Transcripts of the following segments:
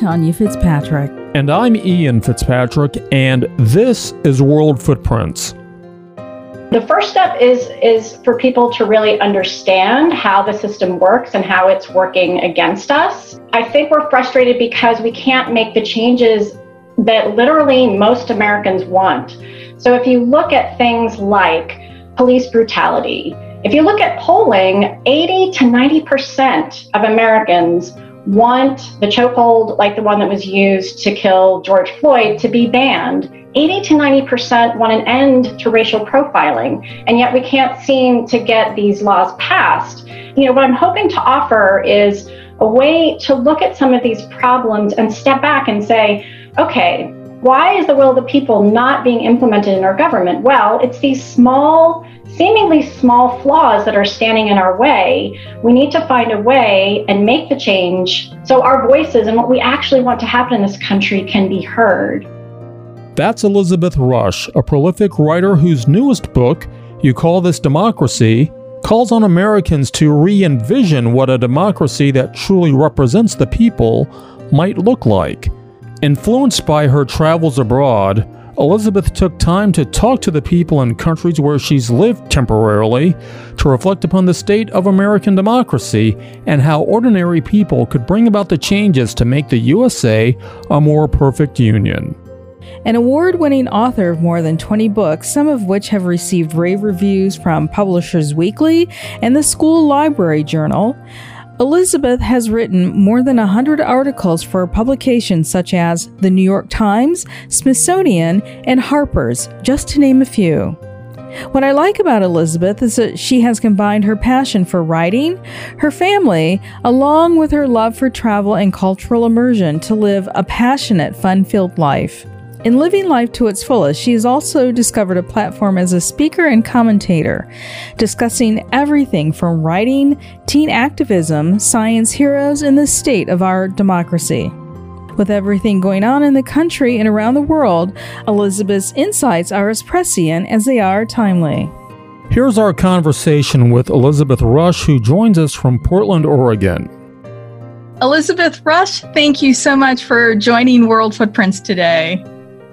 Tonya Fitzpatrick. And I'm Ian Fitzpatrick, and this is World Footprints. The first step is is for people to really understand how the system works and how it's working against us. I think we're frustrated because we can't make the changes that literally most Americans want. So if you look at things like police brutality, if you look at polling, 80 to 90% of Americans want the chokehold, like the one that was used to kill George Floyd, to be banned. 80 to 90% want an end to racial profiling, and yet we can't seem to get these laws passed. You know, what I'm hoping to offer is a way to look at some of these problems and step back and say, okay, why is the will of the people not being implemented in our government? Well, it's these small, seemingly small flaws that are standing in our way. We need to find a way and make the change so our voices and what we actually want to happen in this country can be heard. That's Elizabeth Rusch, a prolific writer whose newest book, You Call This Democracy, calls on Americans to re envision what a democracy that truly represents the people might look like. Influenced by her travels abroad, Elizabeth took time to talk to the people in countries where she's lived temporarily to reflect upon the state of American democracy and how ordinary people could bring about the changes to make the USA a more perfect union. An award winning author of more than 20 books, some of which have received rave reviews from Publishers Weekly and the School Library Journal, Elizabeth has written more than 100 articles for publications such as The New York Times, Smithsonian, and Harper's, just to name a few. What I like about Elizabeth is that she has combined her passion for writing, her family, along with her love for travel and cultural immersion to live a passionate, fun filled life. In living life to its fullest, she has also discovered a platform as a speaker and commentator, discussing everything from writing, teen activism, science heroes, and the state of our democracy. With everything going on in the country and around the world, Elizabeth's insights are as prescient as they are timely. Here's our conversation with Elizabeth Rusch, who joins us from Portland, Oregon. Elizabeth Rusch, thank you so much for joining World Footprints today.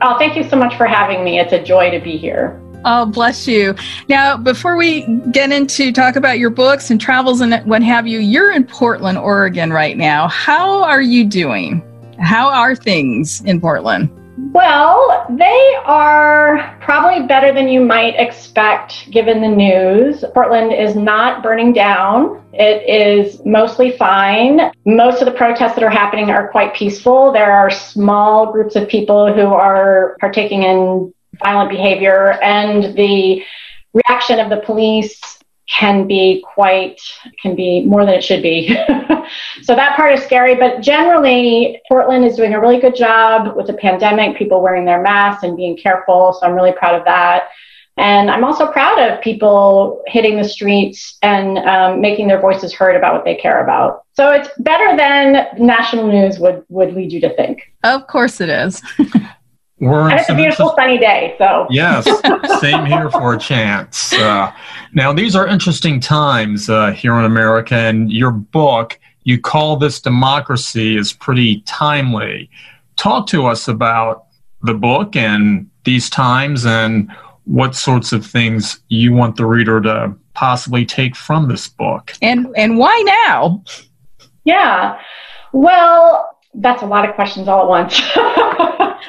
Oh, thank you so much for having me. It's a joy to be here. Oh, bless you. Now, before we get into talk about your books and travels and what have you, you're in Portland, Oregon right now. How are you doing? How are things in Portland? Well, they are probably better than you might expect given the news. Portland is not burning down. It is mostly fine. Most of the protests that are happening are quite peaceful. There are small groups of people who are partaking in violent behavior, and the reaction of the police can be quite can be more than it should be. So that part is scary but generally portland is doing a really good job with the pandemic people wearing their masks and being careful so i'm really proud of that. And i'm also proud of people hitting the streets and um, making their voices heard about what they care about. So it's better than national news would would lead you to think. Of course it is We're and it's a beautiful sunny day. So yes, same here for a chance. Uh, now these are interesting times uh, here in America, and your book you call this democracy is pretty timely. Talk to us about the book and these times, and what sorts of things you want the reader to possibly take from this book, and and why now? Yeah, well, that's a lot of questions all at once.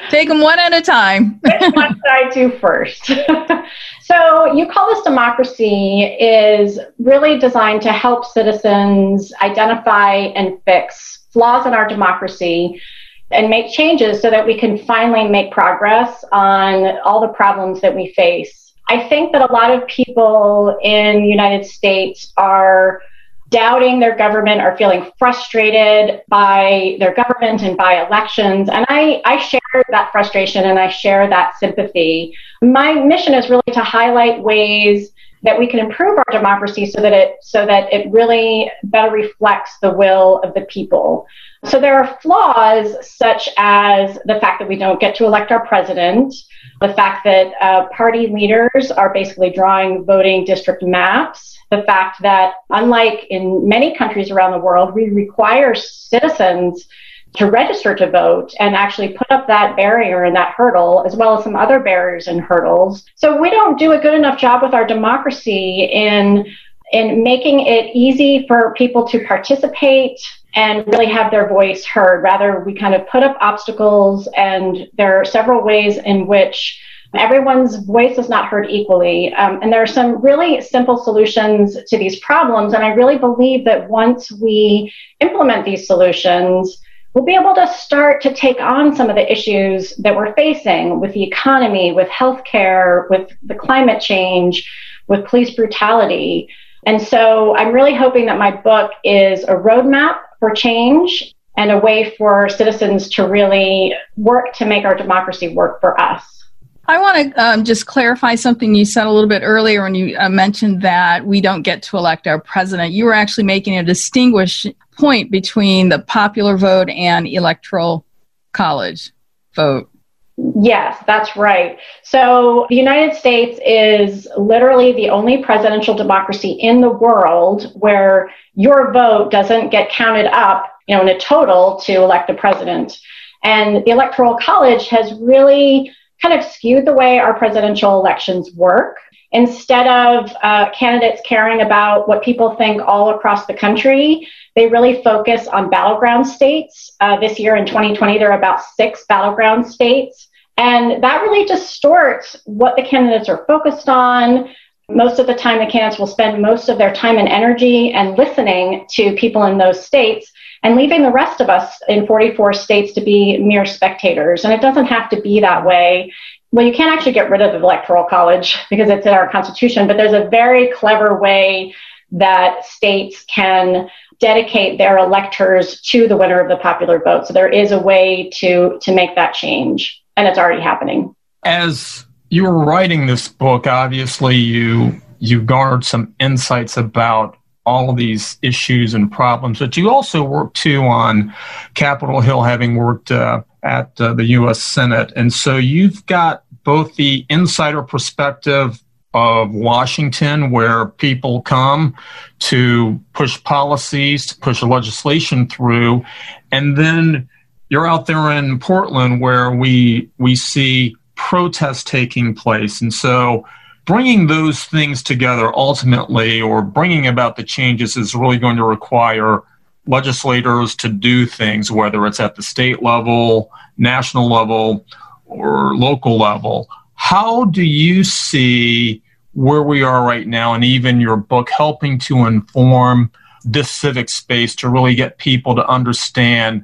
Take them one at a time. Which one should I do first? so, You Call This Democracy is really designed to help citizens identify and fix flaws in our democracy and make changes so that we can finally make progress on all the problems that we face. I think that a lot of people in the United States are doubting their government or feeling frustrated by their government and by elections. And I, I share that frustration and I share that sympathy. My mission is really to highlight ways that we can improve our democracy so that it so that it really better reflects the will of the people. So there are flaws such as the fact that we don't get to elect our president, the fact that uh, party leaders are basically drawing voting district maps, the fact that, unlike in many countries around the world, we require citizens to register to vote and actually put up that barrier and that hurdle, as well as some other barriers and hurdles. So we don't do a good enough job with our democracy in in making it easy for people to participate and really have their voice heard. Rather, we kind of put up obstacles, and there are several ways in which everyone's voice is not heard equally. Um, and there are some really simple solutions to these problems. And I really believe that once we implement these solutions, we'll be able to start to take on some of the issues that we're facing with the economy, with healthcare, with the climate change, with police brutality. And so I'm really hoping that my book is a roadmap for change and a way for citizens to really work to make our democracy work for us. I want to um, just clarify something you said a little bit earlier when you uh, mentioned that we don't get to elect our president. You were actually making a distinguished point between the popular vote and electoral college vote. Yes, that's right. So the United States is literally the only presidential democracy in the world where your vote doesn't get counted up, you know, in a total to elect a president. And the Electoral College has really kind of skewed the way our presidential elections work. Instead of uh, candidates caring about what people think all across the country, they really focus on battleground states. Uh, this year in 2020, there are about six battleground states. And that really distorts what the candidates are focused on. Most of the time, the candidates will spend most of their time and energy and listening to people in those states and leaving the rest of us in 44 states to be mere spectators. And it doesn't have to be that way. Well, you can't actually get rid of the Electoral College because it's in our Constitution, but there's a very clever way that states can dedicate their electors to the winner of the popular vote. So there is a way to to make that change, and it's already happening. As you were writing this book, obviously you you garnered some insights about all of these issues and problems. But you also worked too on Capitol Hill, having worked uh, at uh, the U.S. Senate, and so you've got both the insider perspective of Washington, where people come to push policies, to push legislation through, and then you're out there in Portland where we we see protests taking place, and so bringing those things together ultimately, or bringing about the changes, is really going to require legislators to do things, whether it's at the state level, national level, or local level. How do you see where we are right now, and even your book helping to inform this civic space to really get people to understand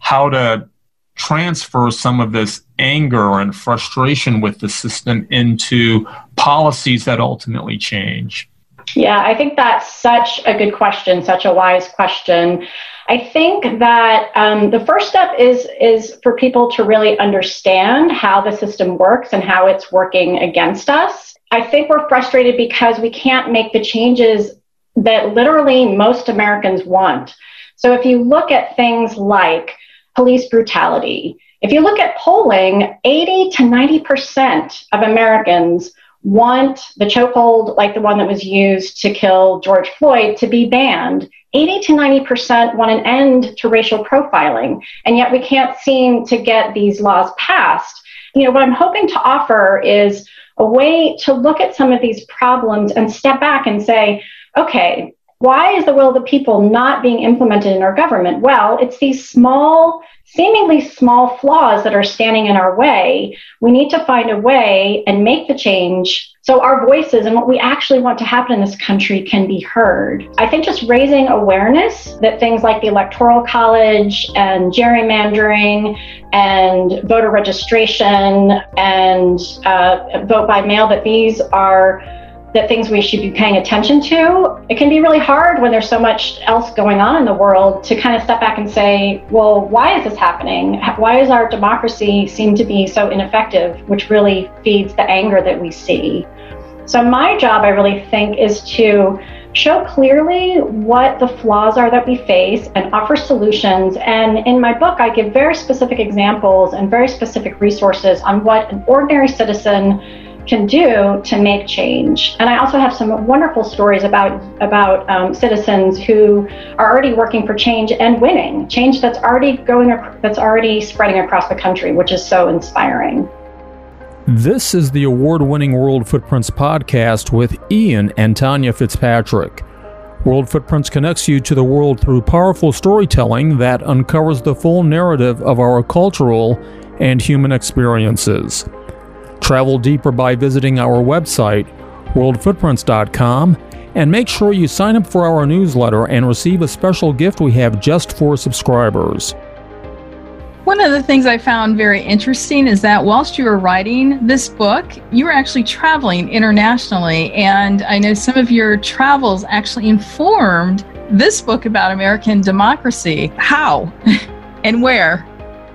how to transfer some of this anger and frustration with the system into policies that ultimately change? Yeah, I think that's such a good question, such a wise question. I think that um, the first step is is for people to really understand how the system works and how it's working against us. I think we're frustrated because we can't make the changes that literally most Americans want. So if you look at things like police brutality. If you look at polling, 80 to 90% of Americans want the chokehold, like the one that was used to kill George Floyd, to be banned. 80 to 90% want an end to racial profiling, and yet we can't seem to get these laws passed. You know, what I'm hoping to offer is a way to look at some of these problems and step back and say, okay, why is the will of the people not being implemented in our government? Well, it's these small, seemingly small flaws that are standing in our way. We need to find a way and make the change so our voices and what we actually want to happen in this country can be heard. I think just raising awareness that things like the Electoral College and gerrymandering and voter registration and uh, vote by mail, that these are that things we should be paying attention to. It can be really hard when there's so much else going on in the world to kind of step back and say, well, why is this happening? Why does our democracy seem to be so ineffective, which really feeds the anger that we see? So, my job, I really think, is to show clearly what the flaws are that we face and offer solutions. And in my book, I give very specific examples and very specific resources on what an ordinary citizen can do to make change. And I also have some wonderful stories about about um, citizens who are already working for change and winning change that's already going that's already spreading across the country, which is so inspiring. This is the award-winning World Footprints podcast with Ian and Tonya Fitzpatrick. World Footprints connects you to the world through powerful storytelling that uncovers the full narrative of our cultural and human experiences. Travel deeper by visiting our website, worldfootprints.com, and make sure you sign up for our newsletter and receive a special gift we have just for subscribers. One of the things I found very interesting is that whilst you were writing this book, you were actually traveling internationally. And I know some of your travels actually informed this book about American democracy. How and where?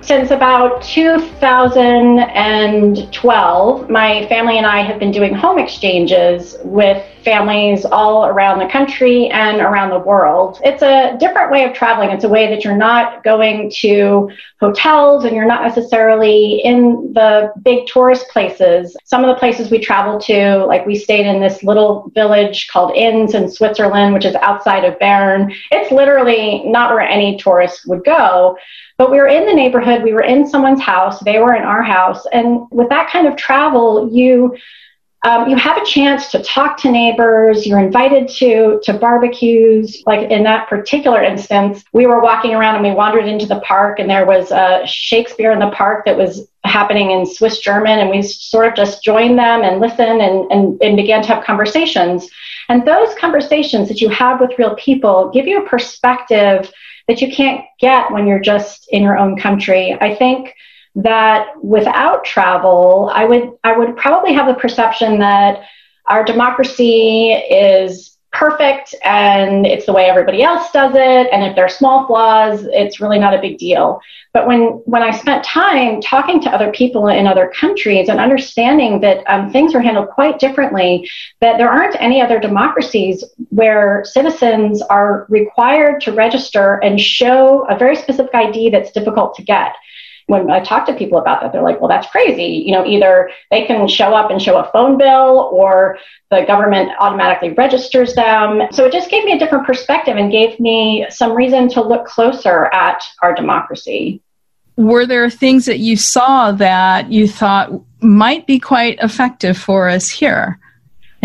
Since about 2012, my family and I have been doing home exchanges with families all around the country and around the world. It's a different way of traveling. It's a way that you're not going to hotels and you're not necessarily in the big tourist places. Some of the places we traveled to, like we stayed in this little village called Ins in Switzerland, which is outside of Bern. It's literally not where any tourist would go. But we were in the neighborhood, we were in someone's house, they were in our house. And with that kind of travel, you um, you have a chance to talk to neighbors. You're invited to to barbecues. Like in that particular instance, we were walking around and we wandered into the park, and there was a Shakespeare in the park that was happening in Swiss German, and we sort of just joined them and listened and, and, and began to have conversations. And those conversations that you have with real people give you a perspective that you can't get when you're just in your own country. I think that without travel, I would I would probably have the perception that our democracy is perfect and it's the way everybody else does it and if there are small flaws it's really not a big deal. But when when i spent time talking to other people in other countries and understanding that um, things are handled quite differently that there aren't any other democracies where citizens are required to register and show a very specific id that's difficult to get when I talk to people about that, they're like, well, that's crazy. You know, either they can show up and show a phone bill or the government automatically registers them. So it just gave me a different perspective and gave me some reason to look closer at our democracy. Were there things that you saw that you thought might be quite effective for us here?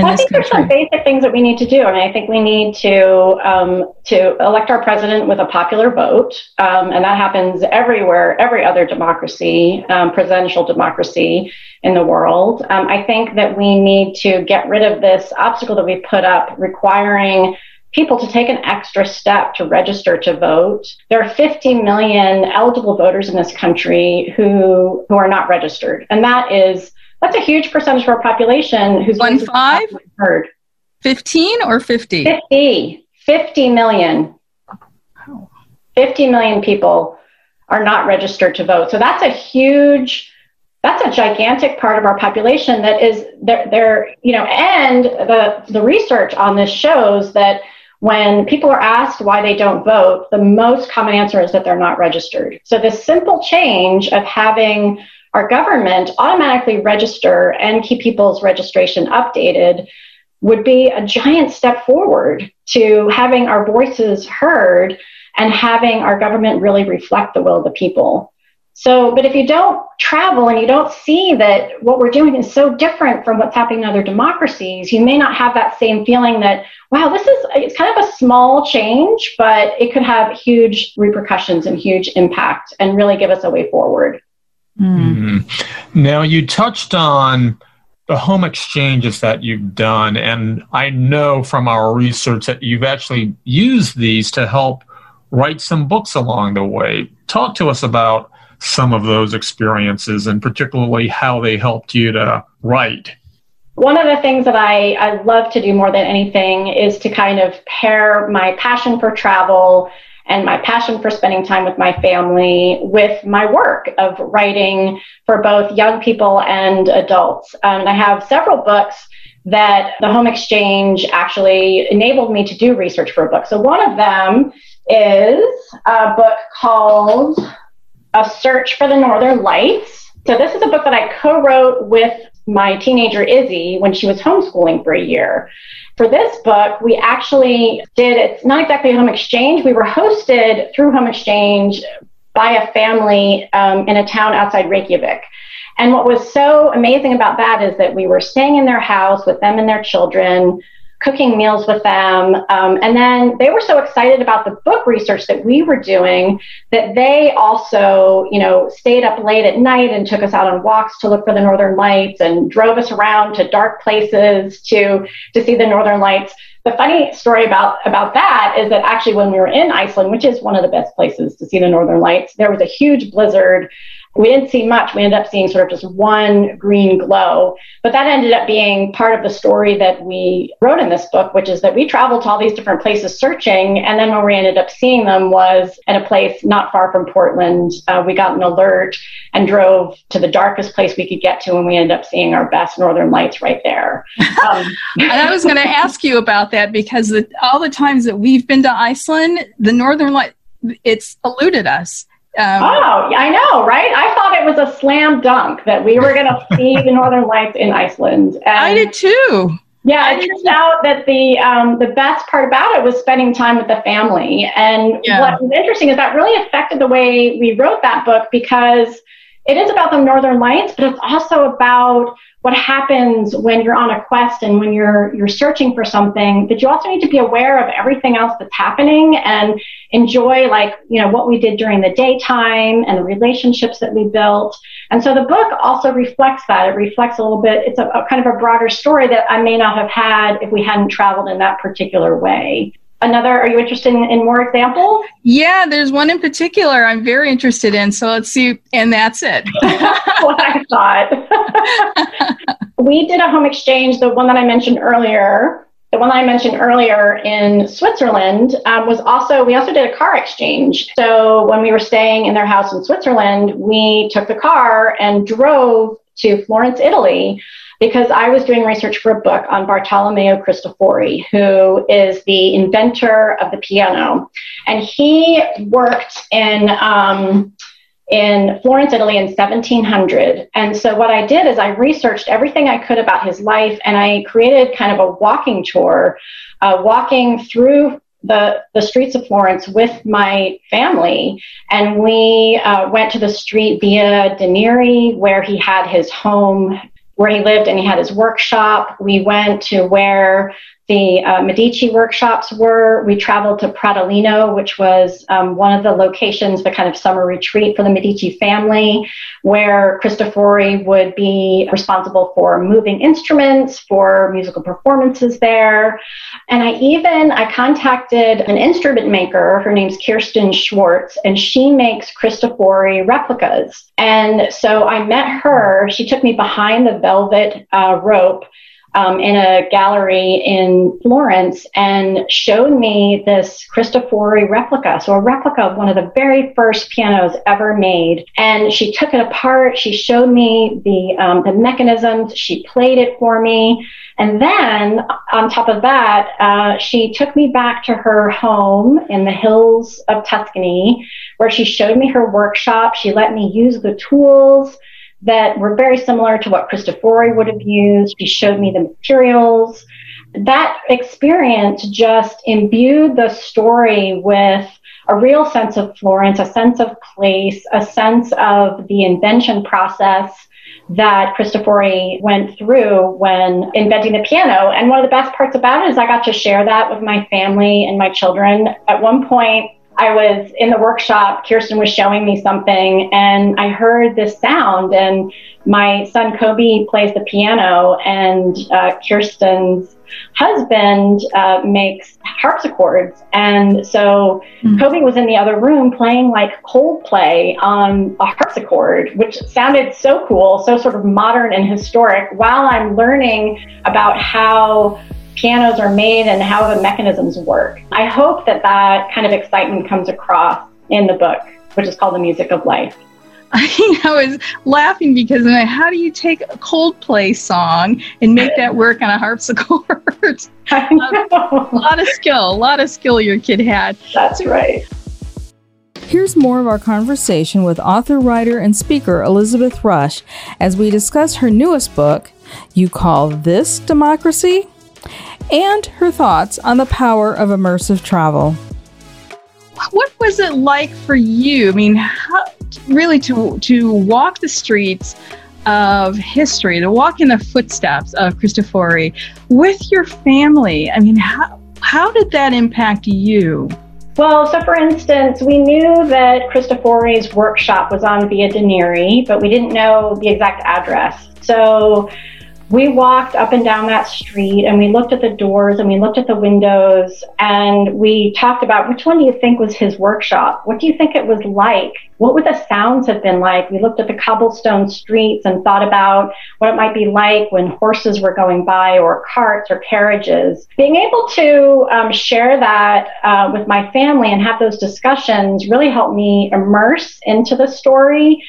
I think there's some basic things that we need to do. I mean, I think we need to um, to elect our president with a popular vote, um, and that happens everywhere, every other democracy, um, presidential democracy in the world. Um, I think that we need to get rid of this obstacle that we put up, requiring people to take an extra step to register to vote. There are 50 million eligible voters in this country who who are not registered, and that is that's a huge percentage of our population who's one five heard. 15 or 50? 50. 50 million. 50 million people are not registered to vote. So that's a huge, that's a gigantic part of our population that is there, there you know, and the, the research on this shows that when people are asked why they don't vote, the most common answer is that they're not registered. So the simple change of having our government automatically register and keep people's registration updated would be a giant step forward to having our voices heard and having our government really reflect the will of the people. So, but if you don't travel and you don't see that what we're doing is so different from what's happening in other democracies, you may not have that same feeling that, wow, this is, it's kind of a small change, but it could have huge repercussions and huge impact and really give us a way forward. Mm-hmm. Now, you touched on the home exchanges that you've done, and I know from our research that you've actually used these to help write some books along the way. Talk to us about some of those experiences and particularly how they helped you to write. One of the things that I, I love to do more than anything is to kind of pair my passion for travel and my passion for spending time with my family with my work of writing for both young people and adults. Um, I have several books that the home exchange actually enabled me to do research for a book. So one of them is a book called A Search for the Northern Lights. So this is a book that I co-wrote with my teenager Izzy when she was homeschooling for a year. For this book, we actually did it's not exactly a home exchange. We were hosted through home exchange by a family um, in a town outside Reykjavik. And what was so amazing about that is that we were staying in their house with them and their children cooking meals with them. Um, and then they were so excited about the book research that we were doing that they also, you know, stayed up late at night and took us out on walks to look for the northern lights and drove us around to dark places to to see the northern lights. The funny story about about that is that actually when we were in Iceland, which is one of the best places to see the northern lights, there was a huge blizzard we didn't see much. We ended up seeing sort of just one green glow. But that ended up being part of the story that we wrote in this book, which is that we traveled to all these different places searching. And then when we ended up seeing them was in a place not far from Portland. Uh, we got an alert and drove to the darkest place we could get to. And we ended up seeing our best northern lights right there. Um, and I was going to ask you about that because the, all the times that we've been to Iceland, the northern light, it's eluded us. Um, oh, I know, right? I thought it was a slam dunk that we were going to see the Northern Lights in Iceland. And I did too. Yeah, it turns out that the um, the best part about it was spending time with the family. And yeah. what was interesting is that really affected the way we wrote that book because it is about the Northern Lights, but it's also about what happens when you're on a quest and when you're you're searching for something but you also need to be aware of everything else that's happening and enjoy like you know what we did during the daytime and the relationships that we built. And so the book also reflects that. It reflects a little bit it's a, a kind of a broader story that i may not have had if we hadn't traveled in that particular way another are you interested in, in, more examples? Yeah there's one in particular i'm very interested in so let's see and that's it. What i thought. We did a home exchange the one that i mentioned earlier. The one I mentioned earlier in Switzerland um, was also, we also did a car exchange. So when we were staying in their house in Switzerland, we took the car and drove to Florence, Italy, because I was doing research for a book on Bartolomeo Cristofori, who is the inventor of the piano. And he worked in, um, in Florence, Italy in 1700. And so what I did is I researched everything I could about his life and I created kind of a walking tour, uh, walking through the, the streets of Florence with my family. And we uh, went to the street Via de Neri, where he had his home where he lived and he had his workshop. We went to where the uh, Medici workshops were. We traveled to Pratolino, which was um, one of the locations, the kind of summer retreat for the Medici family, where Cristofori would be responsible for moving instruments, for musical performances there. And I even I contacted an instrument maker. Her name's Kirsten Schwartz, and she makes Cristofori replicas. And so I met her. She took me behind the velvet uh, rope um, in a gallery in Florence and showed me this Cristofori replica. So, a replica of one of the very first pianos ever made. And she took it apart. She showed me the, um, the mechanisms. She played it for me. And then, on top of that, uh, she took me back to her home in the hills of Tuscany, where she showed me her workshop. She let me use the tools that were very similar to what Cristofori would have used. She showed me the materials. That experience just imbued the story with a real sense of Florence, a sense of place, a sense of the invention process that Cristofori went through when inventing the piano. And one of the best parts about it is I got to share that with my family and my children. At one point, I was in the workshop, Kirsten was showing me something, and I heard this sound. And my son Kobe plays the piano, and uh, Kirsten's husband uh, makes harpsichords. And so mm-hmm. Kobe was in the other room playing like Coldplay on a harpsichord, which sounded so cool, so sort of modern and historic, while I'm learning about how pianos are made and how the mechanisms work. I hope that that kind of excitement comes across in the book, which is called The Music of Life. I, I was laughing because I'm like, how do you take a Coldplay song and make that work on a harpsichord? a lot of skill, a lot of skill your kid had. That's right. Here's more of our conversation with author, writer, and speaker Elizabeth Rusch as we discuss her newest book, You Call This Democracy, and her thoughts on the power of immersive travel. What was it like for you? I mean, how, really to to walk the streets of history, to walk in the footsteps of Cristofori with your family. I mean, how how did that impact you? Well, so for instance, we knew that Cristofori's workshop was on Via de Neri, but we didn't know the exact address. So we walked up and down that street and we looked at the doors and we looked at the windows and we talked about which one do you think was his workshop? What do you think it was like? What would the sounds have been like? We looked at the cobblestone streets and thought about what it might be like when horses were going by or carts or carriages. Being able to um, share that uh, with my family and have those discussions really helped me immerse into the story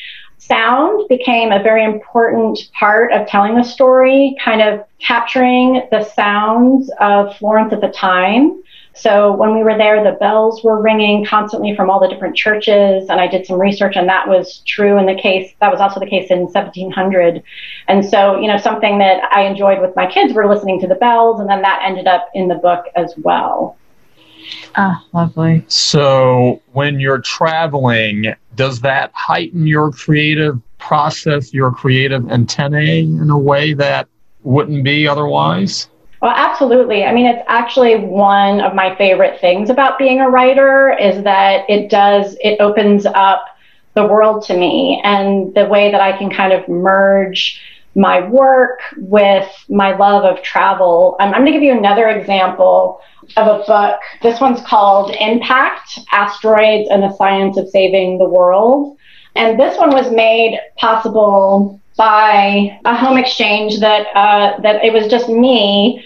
sound became a very important part of telling the story, kind of capturing the sounds of Florence at the time. So when we were there, the bells were ringing constantly from all the different churches, and I did some research, and that was true in the case. That was also the case in 1700. And so, you know, something that I enjoyed with my kids were listening to the bells, and then that ended up in the book as well. Ah, lovely. So, when you're traveling, does that heighten your creative process, your creative antennae in a way that wouldn't be otherwise? Well, absolutely. I mean, it's actually one of my favorite things about being a writer is that it does, it opens up the world to me and the way that I can kind of merge my work with my love of travel. Um, I'm going to give you another example of a book. This one's called Impact Asteroids and the Science of Saving the World. And this one was made possible by a home exchange that uh, that it was just me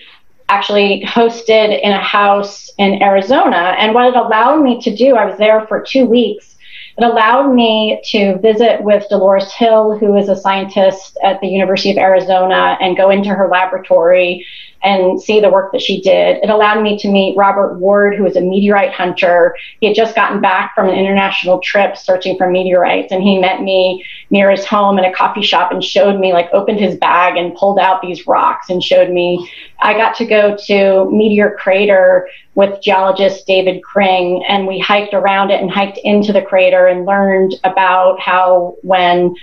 actually hosted in a house in Arizona. And what it allowed me to do, I was there for two weeks it allowed me to visit with Dolores Hill, who is a scientist at the University of Arizona, and go into her laboratory and see the work that she did. It allowed me to meet Robert Ward, who is a meteorite hunter. He had just gotten back from an international trip searching for meteorites, and he met me near his home in a coffee shop and showed me, like, opened his bag and pulled out these rocks and showed me. I got to go to Meteor Crater with geologist David Kring, and we hiked around it and hiked into the crater and learned about how when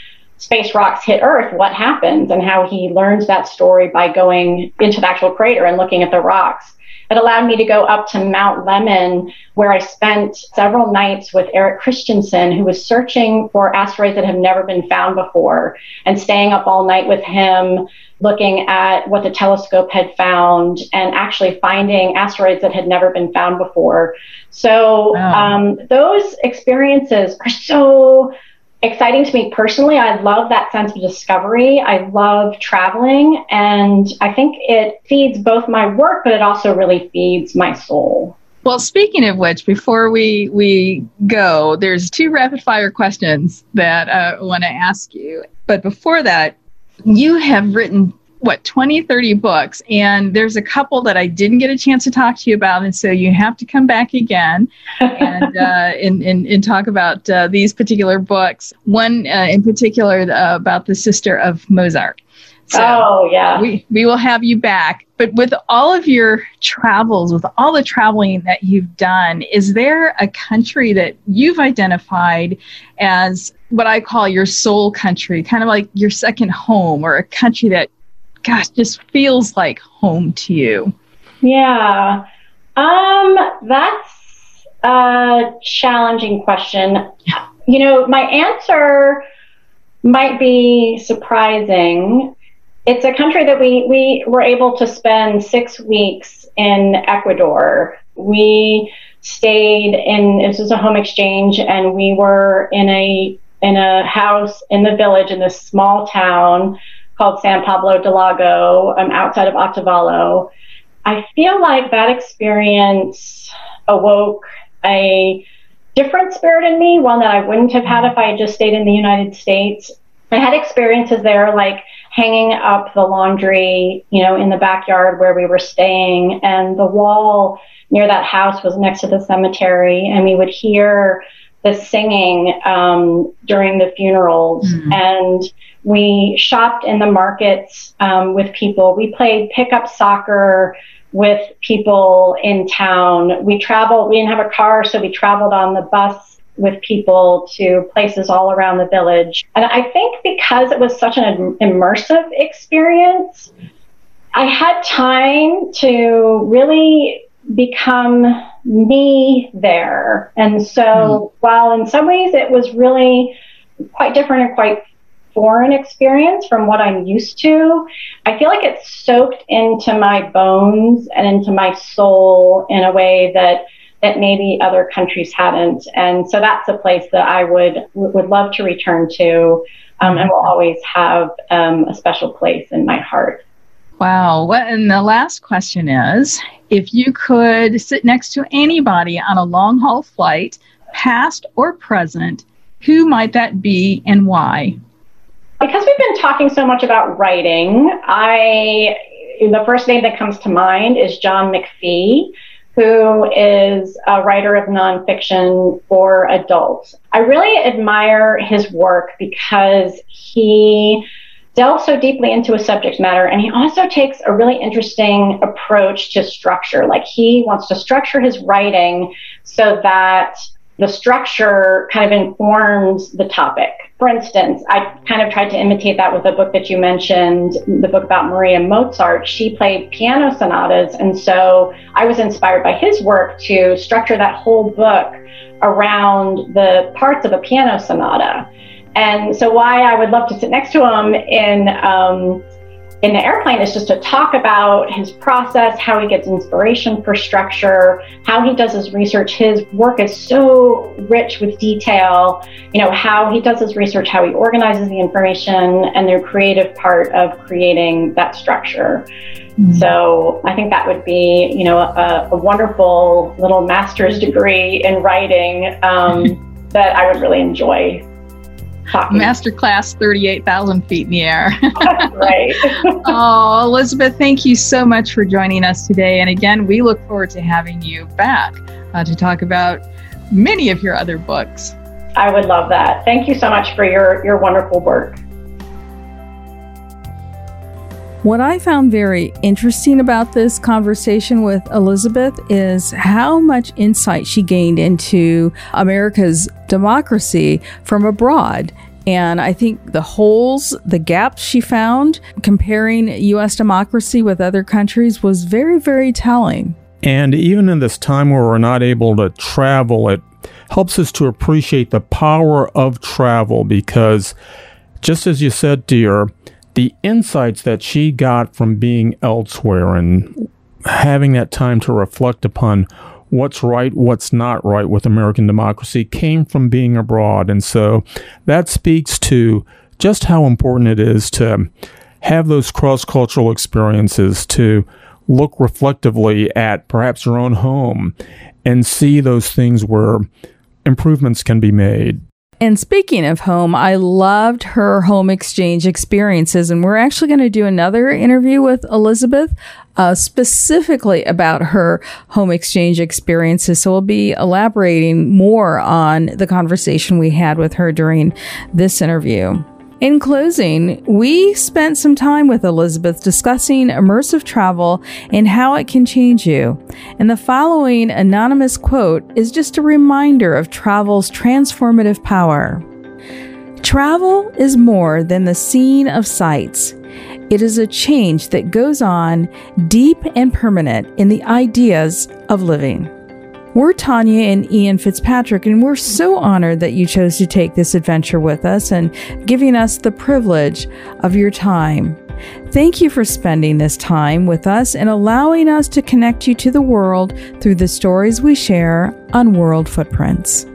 space rocks hit Earth, what happens, and how he learns that story by going into the actual crater and looking at the rocks. It allowed me to go up to Mount Lemmon, where I spent several nights with Eric Christensen, who was searching for asteroids that have never been found before, and staying up all night with him, looking at what the telescope had found, and actually finding asteroids that had never been found before. So, wow. um, those experiences are so exciting to me personally. I love that sense of discovery. I love traveling, and I think it feeds both my work, but it also really feeds my soul. Well, speaking of which, before we we go, there's two rapid fire questions that uh, I want to ask you. But before that, you have written what 20 30 books and there's a couple that i didn't get a chance to talk to you about and so you have to come back again and, uh, and, and, and, talk about uh, these particular books. One uh, in particular uh, about the sister of mozart. So oh yeah. we, we will have you back. But with all of your travels with all the traveling that you've done is there a country that you've identified as what I call your soul country, kind of like your second home, or a country that gosh, just feels like home to you? Yeah. Um, that's a challenging question. You know, my answer might be surprising. It's a country that we, we were able to spend six weeks in Ecuador. We stayed in this was a home exchange and we were in a in a house in the village in this small town called San Pablo del Lago um, outside of Otavalo. I feel like that experience awoke a different spirit in me, one that I wouldn't have had if I had just stayed in the United States. I had experiences there like hanging up the laundry, you know, in the backyard where we were staying, and the wall near that house was next to the cemetery, and we would hear the singing um, during the funerals. Mm-hmm. And we shopped in the markets um, with people. We played pickup soccer with people in town. We traveled, we didn't have a car, so we traveled on the bus with people to places all around the village. And I think because it was such an immersive experience, I had time to really become me there. And so, mm. while in some ways it was really quite different and quite foreign experience from what I'm used to, I feel like it's soaked into my bones and into my soul in a way that that maybe other countries hadn't. And so that's a place that I would would love to return to, um, and will always have um, a special place in my heart. Wow. Well, and the last question is if you could sit next to anybody on a long haul flight, past or present, who might that be and why? Because we've been talking so much about writing, I the first name that comes to mind is John McPhee who is a writer of nonfiction for adults. I really admire his work because he delves so deeply into a subject matter and he also takes a really interesting approach to structure. Like he wants to structure his writing so that the structure kind of informs the topic. For instance, I kind of tried to imitate that with a book that you mentioned, the book about Maria Mozart. She played piano sonatas, and so I was inspired by his work to structure that whole book around the parts of a piano sonata. And so, why I would love to sit next to him in um, in the airplane is just to talk about his process, how he gets inspiration for structure, how he does his research. His work is so rich with detail, you know, how he does his research, how he organizes the information, and the creative part of creating that structure. Mm-hmm. So I think that would be, you know, a, a wonderful little master's degree in writing um, that I would really enjoy Masterclass 38,000 feet in the air. right. oh, Elizabeth, thank you so much for joining us today. And again, we look forward to having you back uh, to talk about many of your other books. I would love that. Thank you so much for your, your wonderful work. What I found very interesting about this conversation with Elizabeth is how much insight she gained into America's democracy from abroad. And I think the holes, the gaps she found comparing US democracy with other countries was very, very telling. And even in this time where we're not able to travel, it helps us to appreciate the power of travel because, just as you said, dear, the insights that she got from being elsewhere and having that time to reflect upon what's right, what's not right with American democracy came from being abroad. And so that speaks to just how important it is to have those cross cultural experiences, to look reflectively at perhaps your own home and see those things where improvements can be made. And speaking of home, I loved her home exchange experiences. And we're actually going to do another interview with Elizabeth uh, specifically about her home exchange experiences. So we'll be elaborating more on the conversation we had with her during this interview. In closing, we spent some time with Elizabeth discussing immersive travel and how it can change you. And the following anonymous quote is just a reminder of travel's transformative power. Travel is more than the seeing of sights. It is a change that goes on deep and permanent in the ideas of living. We're Tonya and Ian Fitzpatrick, and we're so honored that you chose to take this adventure with us and giving us the privilege of your time. Thank you for spending this time with us and allowing us to connect you to the world through the stories we share on World Footprints.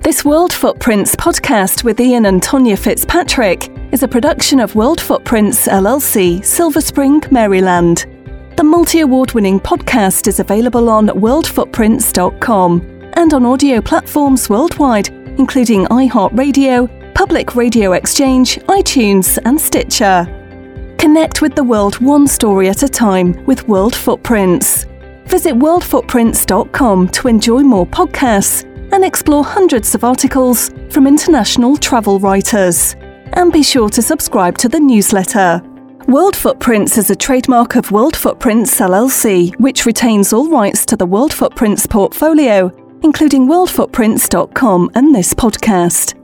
This World Footprints podcast with Ian and Tonya Fitzpatrick is a production of World Footprints LLC, Silver Spring, Maryland. The multi award winning podcast is available on worldfootprints.com and on audio platforms worldwide, including iHeartRadio, Public Radio Exchange, iTunes, and Stitcher. Connect with the world one story at a time with World Footprints. Visit worldfootprints.com to enjoy more podcasts and explore hundreds of articles from international travel writers. And be sure to subscribe to the newsletter. World Footprints is a trademark of World Footprints LLC, which retains all rights to the World Footprints portfolio, including worldfootprints.com and this podcast.